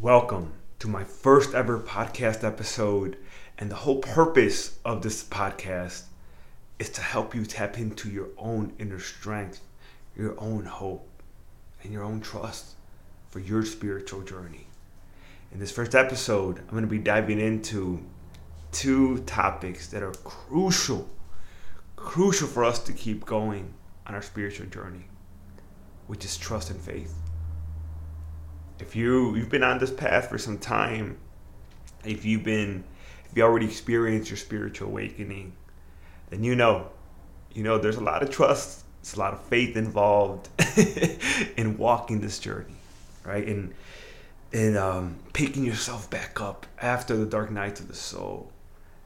Welcome to my first ever podcast episode. And the whole purpose of this podcast is to help you tap into your own inner strength, your own hope, and your own trust for your spiritual journey. In this first episode, I'm going to be diving into two topics that are crucial, crucial for us to keep going on our spiritual journey, which is trust and faith if you you've been on this path for some time, if you've been if you already experienced your spiritual awakening, then you know, you know there's a lot of trust, there's a lot of faith involved in walking this journey, right? And and um, picking yourself back up after the dark nights of the soul,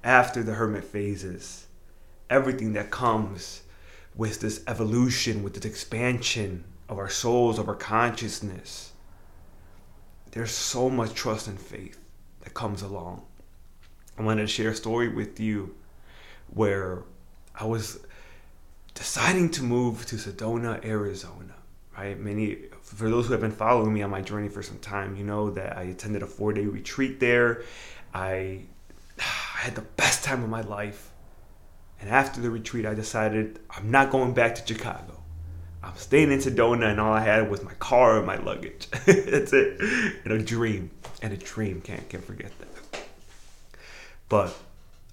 after the hermit phases, everything that comes with this evolution, with this expansion of our souls, of our consciousness there's so much trust and faith that comes along. I wanted to share a story with you where I was deciding to move to Sedona, Arizona. Right? Many for those who have been following me on my journey for some time, you know that I attended a four-day retreat there. I, I had the best time of my life. And after the retreat, I decided I'm not going back to Chicago. I'm staying in Sedona, and all I had was my car and my luggage. That's it. And a dream. And a dream. Can't can't forget that. But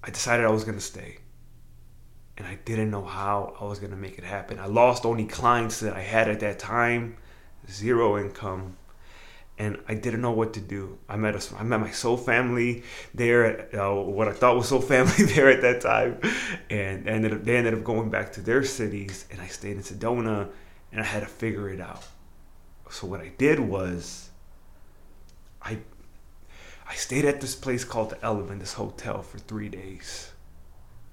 I decided I was gonna stay. And I didn't know how I was gonna make it happen. I lost only clients that I had at that time, zero income, and I didn't know what to do. I met a, I met my soul family there, uh, what I thought was soul family there at that time, and ended up, they ended up going back to their cities, and I stayed in Sedona, and I had to figure it out. So what I did was, I I stayed at this place called the Element, this hotel for three days,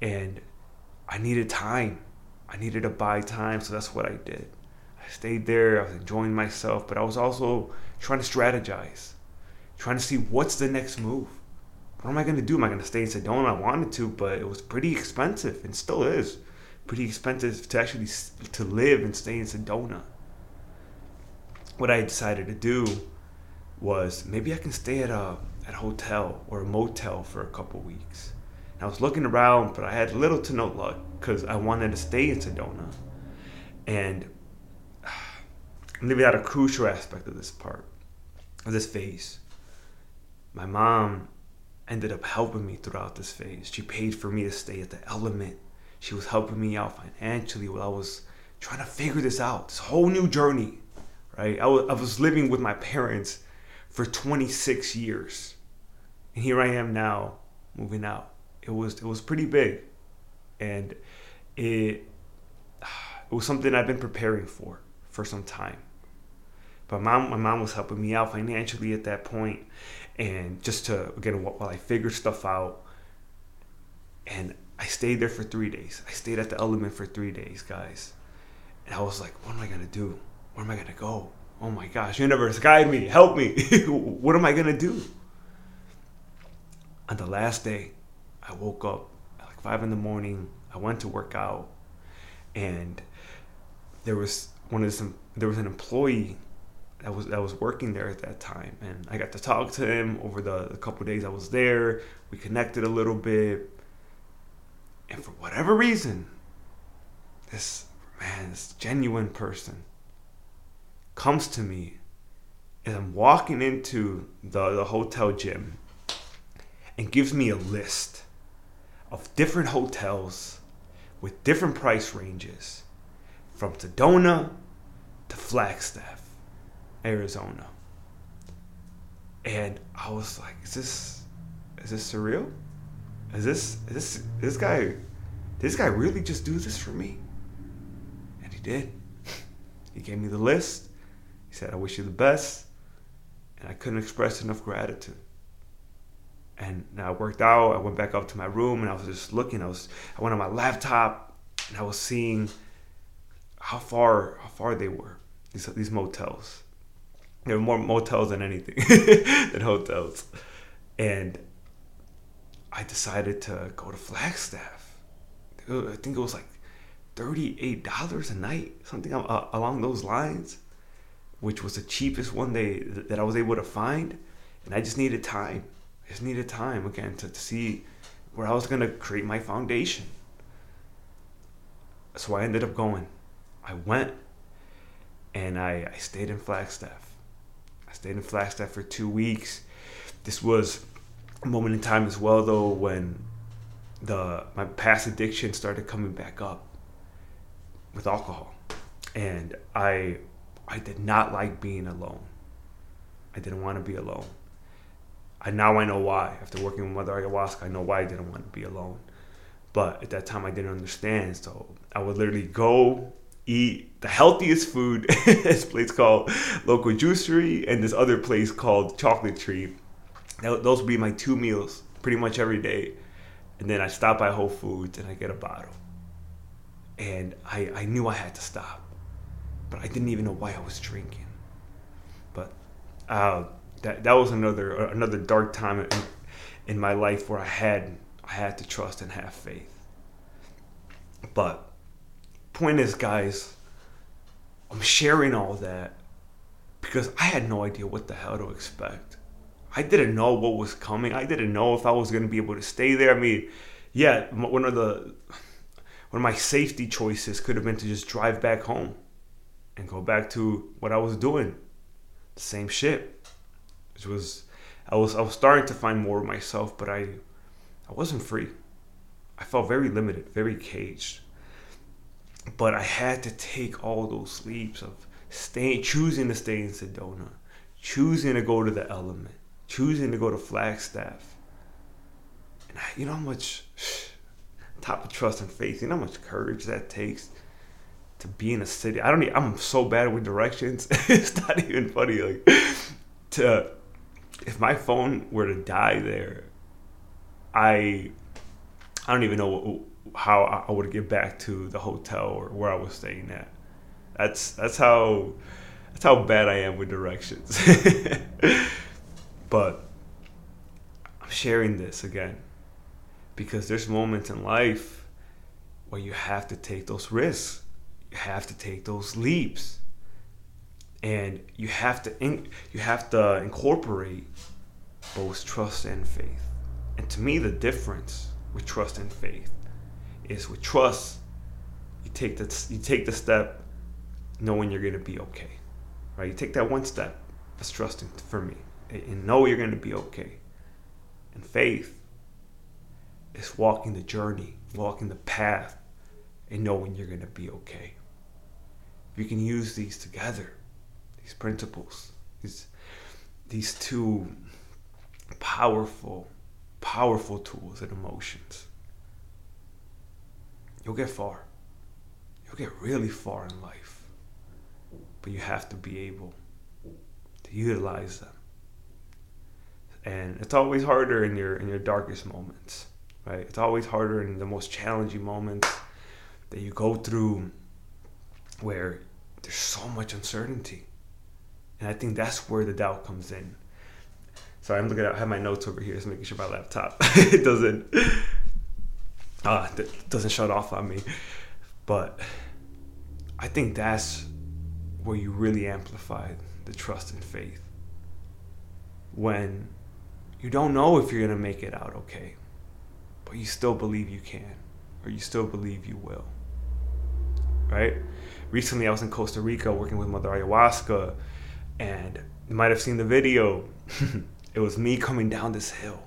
and I needed time. I needed to buy time, so that's what I did. I stayed there. I was enjoying myself, but I was also trying to strategize, trying to see what's the next move. What am I going to do? Am I going to stay in Sedona? I wanted to, but it was pretty expensive and still is pretty expensive to actually to live and stay in Sedona. What I decided to do was maybe I can stay at a at a hotel or a motel for a couple weeks. And I was looking around, but I had little to no luck because I wanted to stay in Sedona. And I'm leaving out a crucial aspect of this part, of this phase. My mom ended up helping me throughout this phase. She paid for me to stay at the Element. She was helping me out financially while I was trying to figure this out, this whole new journey, right? I was, I was living with my parents for 26 years. And here I am now moving out. It was it was pretty big. And it it was something I've been preparing for for some time. But mom, my mom was helping me out financially at that point, and just to again while I figured stuff out. And I stayed there for three days. I stayed at the Element for three days, guys. And I was like, what am I gonna do? Where am I gonna go? Oh my gosh, universe, guide me, help me. what am I gonna do? On the last day, I woke up at like five in the morning. I went to work out, and there was one of some there was an employee that was that was working there at that time, and I got to talk to him over the, the couple days I was there. We connected a little bit, and for whatever reason, this man, this genuine person, comes to me as I'm walking into the, the hotel gym and gives me a list of different hotels with different price ranges from Sedona to Flagstaff, Arizona. And I was like, is this is this surreal? Is this is this this guy this guy really just do this for me? And he did. He gave me the list. He said, I wish you the best. And I couldn't express enough gratitude. And I worked out. I went back up to my room and I was just looking. I was I went on my laptop and I was seeing how far how far they were these these motels. There were more motels than anything than hotels, and I decided to go to Flagstaff. I think it was like thirty-eight dollars a night, something uh, along those lines, which was the cheapest one they that I was able to find. And I just needed time. I just needed time again to, to see where I was going to create my foundation. So I ended up going. I went and I, I stayed in Flagstaff. Stayed in Flagstaff for two weeks. This was a moment in time as well, though, when the my past addiction started coming back up with alcohol, and I I did not like being alone. I didn't want to be alone. I now I know why. After working with Mother Ayahuasca, I know why I didn't want to be alone. But at that time, I didn't understand. So I would literally go eat the healthiest food. this place called Local Juicery and this other place called Chocolate Tree. Now, Those would be my two meals pretty much every day. And then I stop by Whole Foods and I get a bottle. And I, I knew I had to stop. But I didn't even know why I was drinking. But uh, that, that was another another dark time in, in my life where I had I had to trust and have faith. But point is, guys, I'm sharing all that because I had no idea what the hell to expect. I didn't know what was coming. I didn't know if I was going to be able to stay there. I mean, yeah, one of the one of my safety choices could have been to just drive back home and go back to what I was doing, the same shit. Which was I was I was starting to find more of myself, but I I wasn't free. I felt very limited, very caged. But I had to take all those leaps of staying, choosing to stay in Sedona, choosing to go to the element, choosing to go to Flagstaff. And I, you know how much, top of trust and faith, you know how much courage that takes to be in a city. I don't. Even, I'm so bad with directions. it's not even funny. Like to, if my phone were to die there, I, I don't even know how I would get back to the hotel or where I was staying at. That's that's how that's how bad I am with directions. but I'm sharing this again because there's moments in life where you have to take those risks. You have to take those leaps. And you have to in, you have to incorporate both trust and faith. And to me the difference with trust and faith is with trust, you take the you take the step knowing you're gonna be okay. Right? You take that one step. That's trusting for me. And know you're gonna be okay. And faith is walking the journey, walking the path, and knowing you're gonna be okay. You can use these together, these principles, these these two powerful, powerful tools and emotions you'll get far. You'll get really far in life. But you have to be able to utilize them. And it's always harder in your in your darkest moments, right? It's always harder in the most challenging moments that you go through where there's so much uncertainty. And I think that's where the doubt comes in. Sorry, I'm looking at I have my notes over here, just making sure my laptop it doesn't uh, that doesn't shut off on me. But I think that's where you really amplify the trust and faith. When you don't know if you're going to make it out okay, but you still believe you can, or you still believe you will. Right? Recently, I was in Costa Rica working with Mother Ayahuasca, and you might have seen the video. it was me coming down this hill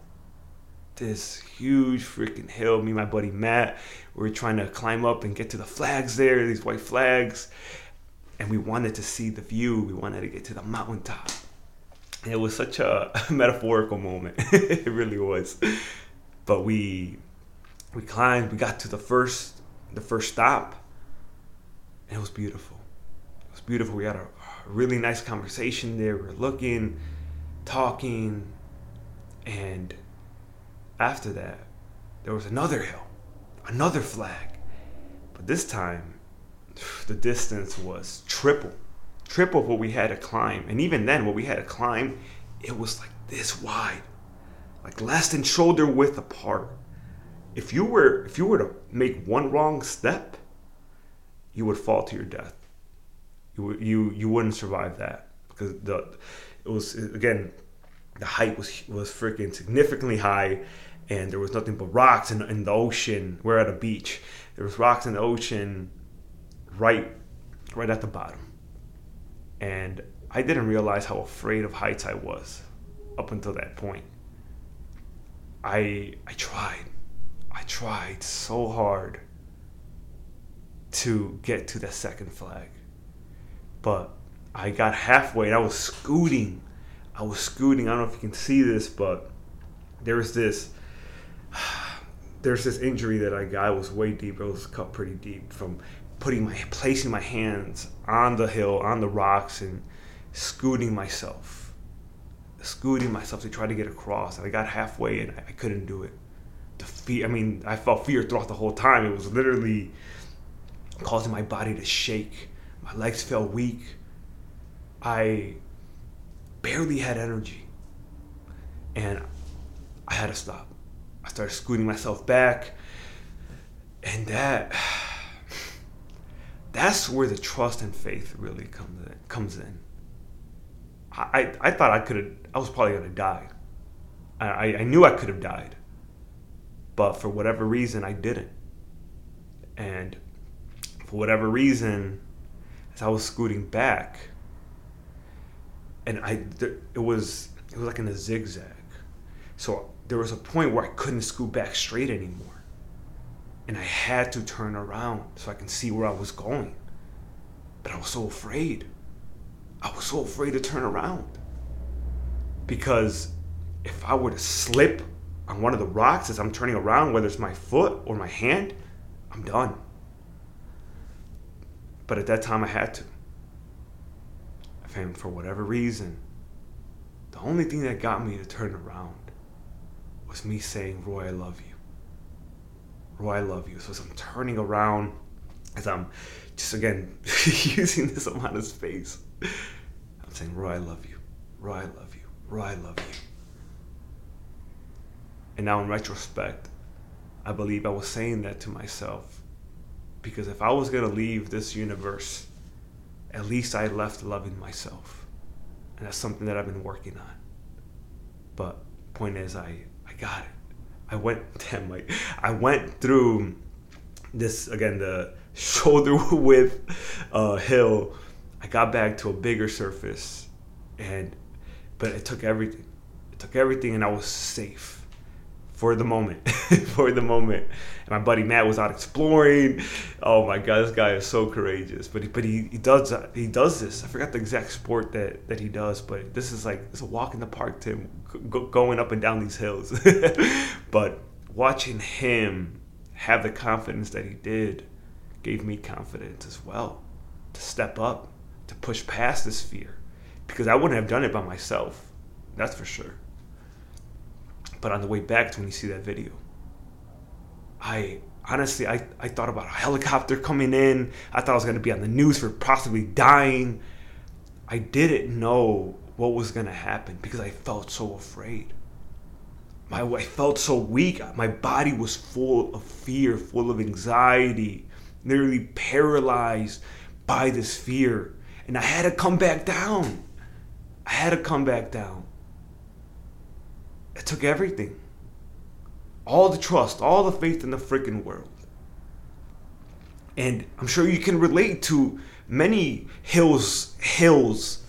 this huge freaking hill. Me and my buddy Matt, we were trying to climb up and get to the flags there, these white flags. And we wanted to see the view. We wanted to get to the mountaintop. And it was such a metaphorical moment. it really was. But we we climbed, we got to the first the first stop. And it was beautiful. It was beautiful. We had a really nice conversation there. We were looking, talking, and after that, there was another hill, another flag. But this time, the distance was triple, triple what we had to climb. And even then, what we had to climb, it was like this wide, like less than shoulder width apart. If you were, if you were to make one wrong step, you would fall to your death. You you you wouldn't survive that because the it was again the height was was freaking significantly high, and there was nothing but rocks in, in the ocean. We're at a beach. There was rocks in the ocean, right, right at the bottom, and I didn't realize how afraid of heights I was up until that point. I I tried. I tried so hard to get to the second flag. But I got halfway and I was scooting. I was scooting. I don't know if you can see this, but there was this there's this injury that I got. It was way deep. It was cut pretty deep from putting my placing my hands on the hill, on the rocks and scooting myself. Scooting myself to try to get across. And I got halfway and I couldn't do it. The fear I mean, I felt fear throughout the whole time. It was literally causing my body to shake. My legs felt weak. I barely had energy. And I had to stop. I started scooting myself back. And that that's where the trust and faith really comes in, comes in. I, I thought I could have I was probably gonna die. I, I knew I could have died. But for whatever reason I didn't. And for whatever reason, as I was scooting back, and I it was it was like in a zigzag, so there was a point where I couldn't scoot back straight anymore, and I had to turn around so I can see where I was going, but I was so afraid. I was so afraid to turn around because if I were to slip on one of the rocks as I'm turning around, whether it's my foot or my hand, I'm done. But at that time, I had to. And for whatever reason, the only thing that got me to turn around was me saying, Roy, I love you. Roy, I love you. So as I'm turning around, as I'm just again using this amount of space, I'm saying, Roy, I love you. Roy, I love you. Roy, I love you. And now in retrospect, I believe I was saying that to myself because if I was going to leave this universe, at least I left loving myself. And that's something that I've been working on. But point is, I, It. I went, damn, like, I went through this, again, the shoulder width uh, hill. I got back to a bigger surface. And, but it took everything. It took everything, and I was safe for the moment, for the moment. And my buddy Matt was out exploring. Oh my god, this guy is so courageous. But he, but he, he does he does this. I forgot the exact sport that that he does, but this is like it's a walk in the park to him, go, going up and down these hills. but watching him have the confidence that he did gave me confidence as well to step up, to push past this fear, because I wouldn't have done it by myself. That's for sure. But on the way back to when you see that video, I honestly I, I thought about a helicopter coming in. I thought I was gonna be on the news for possibly dying. I didn't know what was gonna happen because I felt so afraid. My I felt so weak. My body was full of fear, full of anxiety, literally paralyzed by this fear. And I had to come back down. I had to come back down. It took everything. All the trust, all the faith in the freaking world. And I'm sure you can relate to many hills hills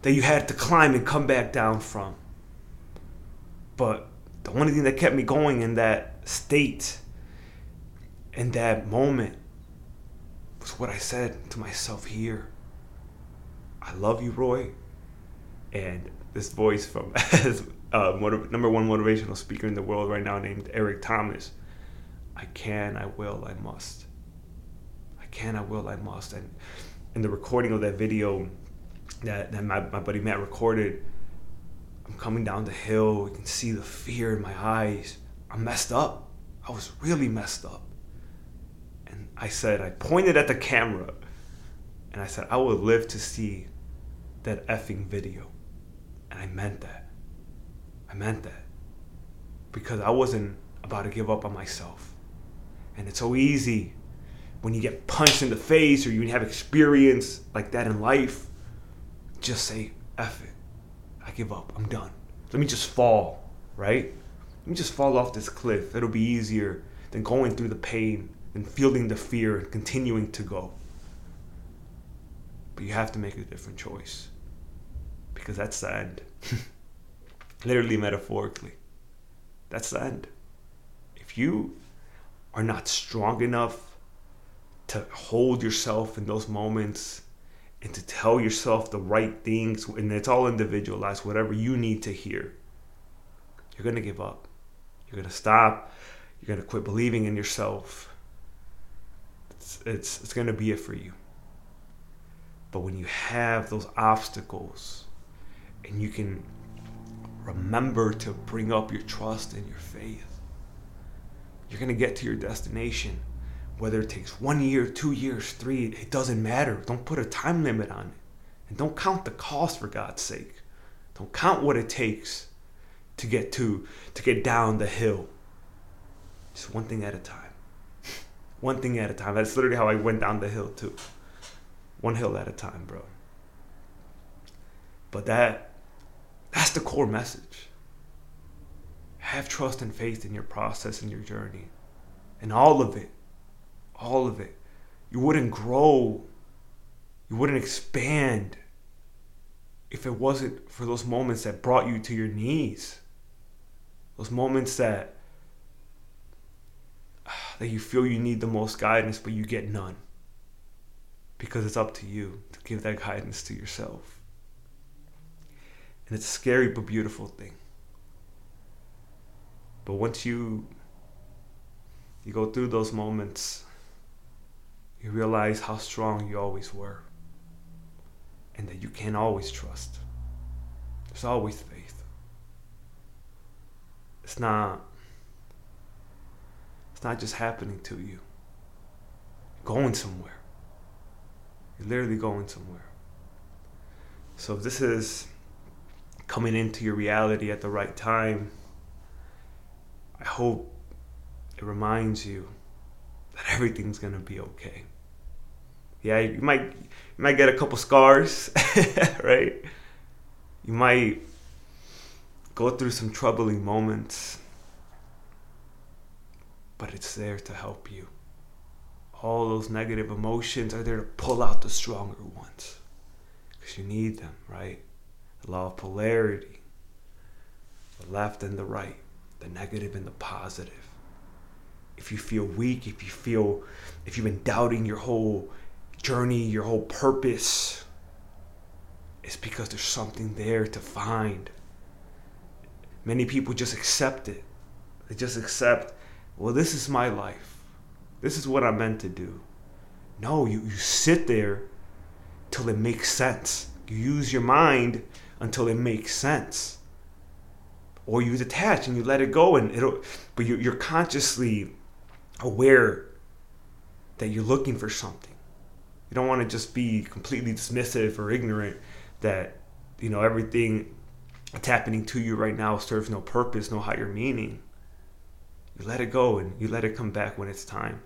that you had to climb and come back down from. But the only thing that kept me going in that state, in that moment, was what I said to myself here. I love you, Roy. And this voice from uh, motiv- number one motivational speaker in the world right now named Eric Thomas. I can, I will, I must. I can, I will, I must. And in the recording of that video that, that my, my buddy Matt recorded, I'm coming down the hill. You can see the fear in my eyes. I'm messed up. I was really messed up. And I said, I pointed at the camera and I said, I will live to see that effing video. And I meant that. I meant that because I wasn't about to give up on myself. And it's so easy when you get punched in the face or you have experience like that in life, just say, F it. I give up. I'm done. Let me just fall, right? Let me just fall off this cliff. It'll be easier than going through the pain and feeling the fear and continuing to go. But you have to make a different choice because that's the end. Literally, metaphorically, that's the end. If you are not strong enough to hold yourself in those moments and to tell yourself the right things, and it's all individualized, whatever you need to hear, you're going to give up. You're going to stop. You're going to quit believing in yourself. It's, it's, it's going to be it for you. But when you have those obstacles and you can remember to bring up your trust and your faith, you're going to get to your destination whether it takes one year, two years, three, it doesn't matter. Don't put a time limit on it. And don't count the cost for God's sake. Don't count what it takes to get to, to get down the hill. Just one thing at a time. One thing at a time. That's literally how I went down the hill too. One hill at a time, bro. But that that's the core message. Have trust and faith in your process and your journey. And all of it all of it. You wouldn't grow. You wouldn't expand if it wasn't for those moments that brought you to your knees. Those moments that ah, that you feel you need the most guidance but you get none. Because it's up to you to give that guidance to yourself. And it's a scary but beautiful thing. But once you you go through those moments you realize how strong you always were and that you can always trust. There's always faith. It's not it's not just happening to you. You're going somewhere. You're literally going somewhere. So this is coming into your reality at the right time, I hope it reminds you that everything's to be okay yeah, you might you might get a couple scars, right? You might go through some troubling moments, but it's there to help you. All those negative emotions are there to pull out the stronger ones because you need them, right? The law of polarity, the left and the right, the negative and the positive. If you feel weak, if you feel, if you've been doubting your whole journey, your whole purpose, it's because there's something there to find. Many people just accept it. They just accept, well, this is my life. This is what I'm meant to do. No, you, you sit there till it makes sense. You use your mind until it makes sense. Or you detach and you let it go and it'll but you're, you're consciously aware that you're looking for something you don't want to just be completely dismissive or ignorant that you know everything that's happening to you right now serves no purpose, no higher meaning. You let it go and you let it come back when it's time.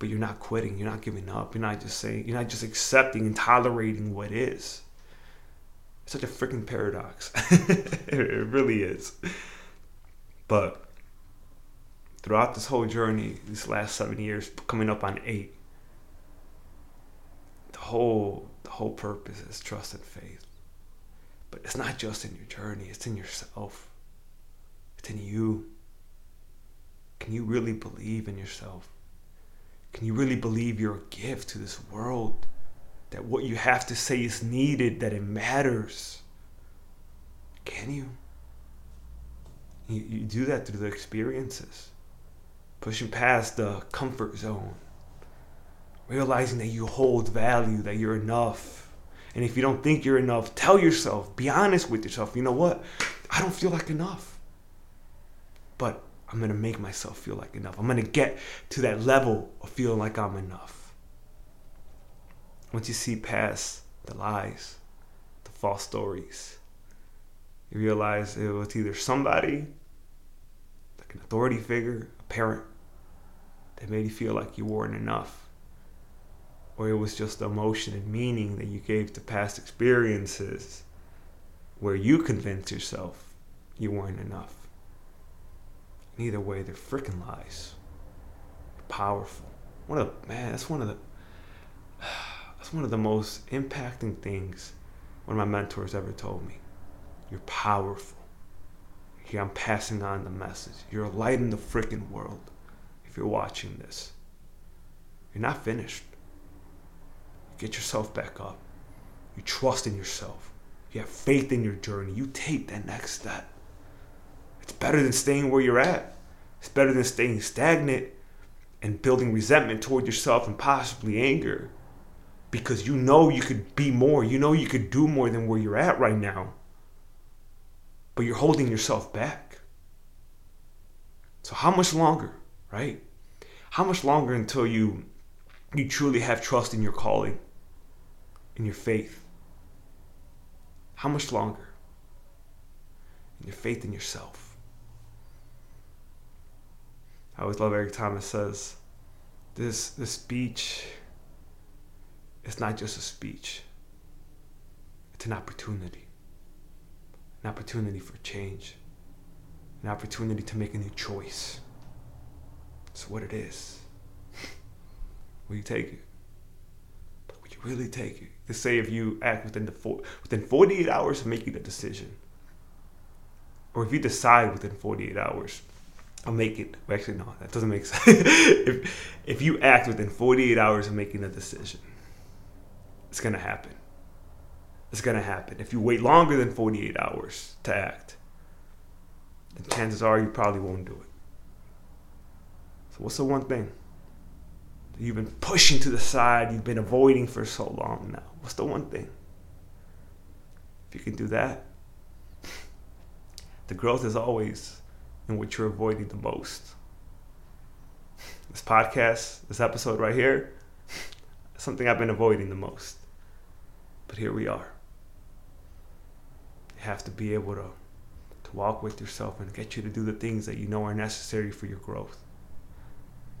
But you're not quitting, you're not giving up, you're not just saying, you're not just accepting and tolerating what is. Such a freaking paradox. it really is. But throughout this whole journey, these last seven years, coming up on eight, the whole the whole purpose is trust and faith. But it's not just in your journey, it's in yourself. It's in you. Can you really believe in yourself? Can you really believe you're a gift to this world? That what you have to say is needed, that it matters? Can you? You, you do that through the experiences, pushing past the comfort zone, realizing that you hold value, that you're enough. And if you don't think you're enough, tell yourself, be honest with yourself. You know what? I don't feel like enough. But I'm going to make myself feel like enough. I'm going to get to that level of feeling like I'm enough. Once you see past the lies, the false stories, you realize it was either somebody, like an authority figure, a parent, that made you feel like you weren't enough or it was just the emotion and meaning that you gave to past experiences where you convinced yourself you weren't enough. And either way, they're freaking lies. Powerful. One of the, man, that's one of the that's one of the most impacting things one of my mentors ever told me. You're powerful. Here I'm passing on the message. You're a light in the freaking world if you're watching this. You're not finished. Get yourself back up. You trust in yourself. You have faith in your journey. You take that next step. It's better than staying where you're at. It's better than staying stagnant and building resentment toward yourself and possibly anger because you know you could be more. You know you could do more than where you're at right now. But you're holding yourself back. So how much longer, right? How much longer until you you truly have trust in your calling, in your faith? How much longer? In your faith in yourself. I always love Eric Thomas says, this this speech it's not just a speech. It's an opportunity. An opportunity for change. An opportunity to make a new choice. It's what it is. Will you take it? But will you really take it? To say if you act within the four, within 48 hours of making the decision, or if you decide within 48 hours, I'll make it. Actually, no, that doesn't make sense. if if you act within 48 hours of making a decision, it's gonna happen. It's gonna happen. If you wait longer than 48 hours to act, then chances are you probably won't do it. So what's the one thing? you've been pushing to the side, you've been avoiding for so long now. What's the one thing? If you can do that, the growth is always in what you're avoiding the most. This podcast, this episode right here, something I've been avoiding the most. But here we are. You have to be able to, to walk with yourself and get you to do the things that you know are necessary for your growth.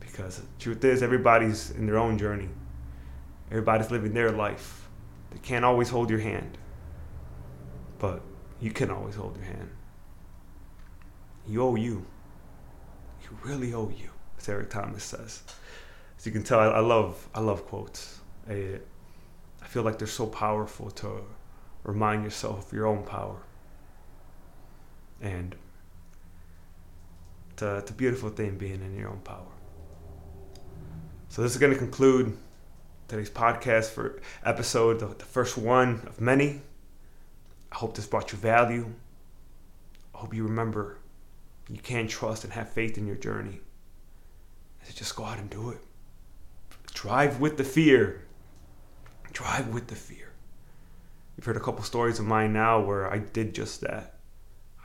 Because the truth is, everybody's in their own journey. Everybody's living their life. They can't always hold your hand. But you can always hold your hand. You owe you. You really owe you, as Eric Thomas says. As you can tell, I, I love I love quotes. I, I feel like they're so powerful to remind yourself of your own power. And it's a, it's a beautiful thing being in your own power. So this is going to conclude today's podcast for episode, the, the first one of many. I hope this brought you value. I hope you remember you can trust and have faith in your journey. So just go out and do it. Drive with the fear. Drive with the fear. You've heard a couple stories of mine now where I did just that.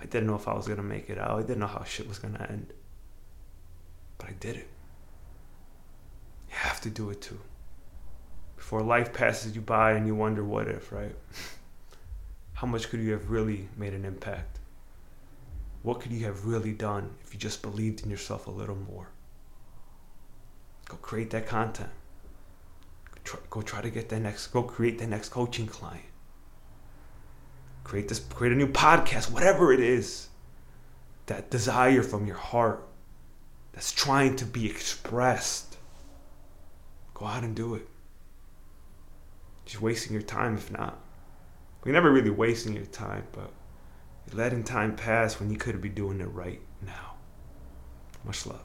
I didn't know if I was going to make it out. I didn't know how shit was going to end. But I did it. You have to do it too. Before life passes you by and you wonder what if, right? How much could you have really made an impact? What could you have really done if you just believed in yourself a little more? Go create that content. Go try to get that next, go create the next coaching client. Create this, create a new podcast, whatever it is. That desire from your heart that's trying to be expressed Go out and do it. Just wasting your time if not. You're never really wasting your time, but you're letting time pass when you could be doing it right now. Much love.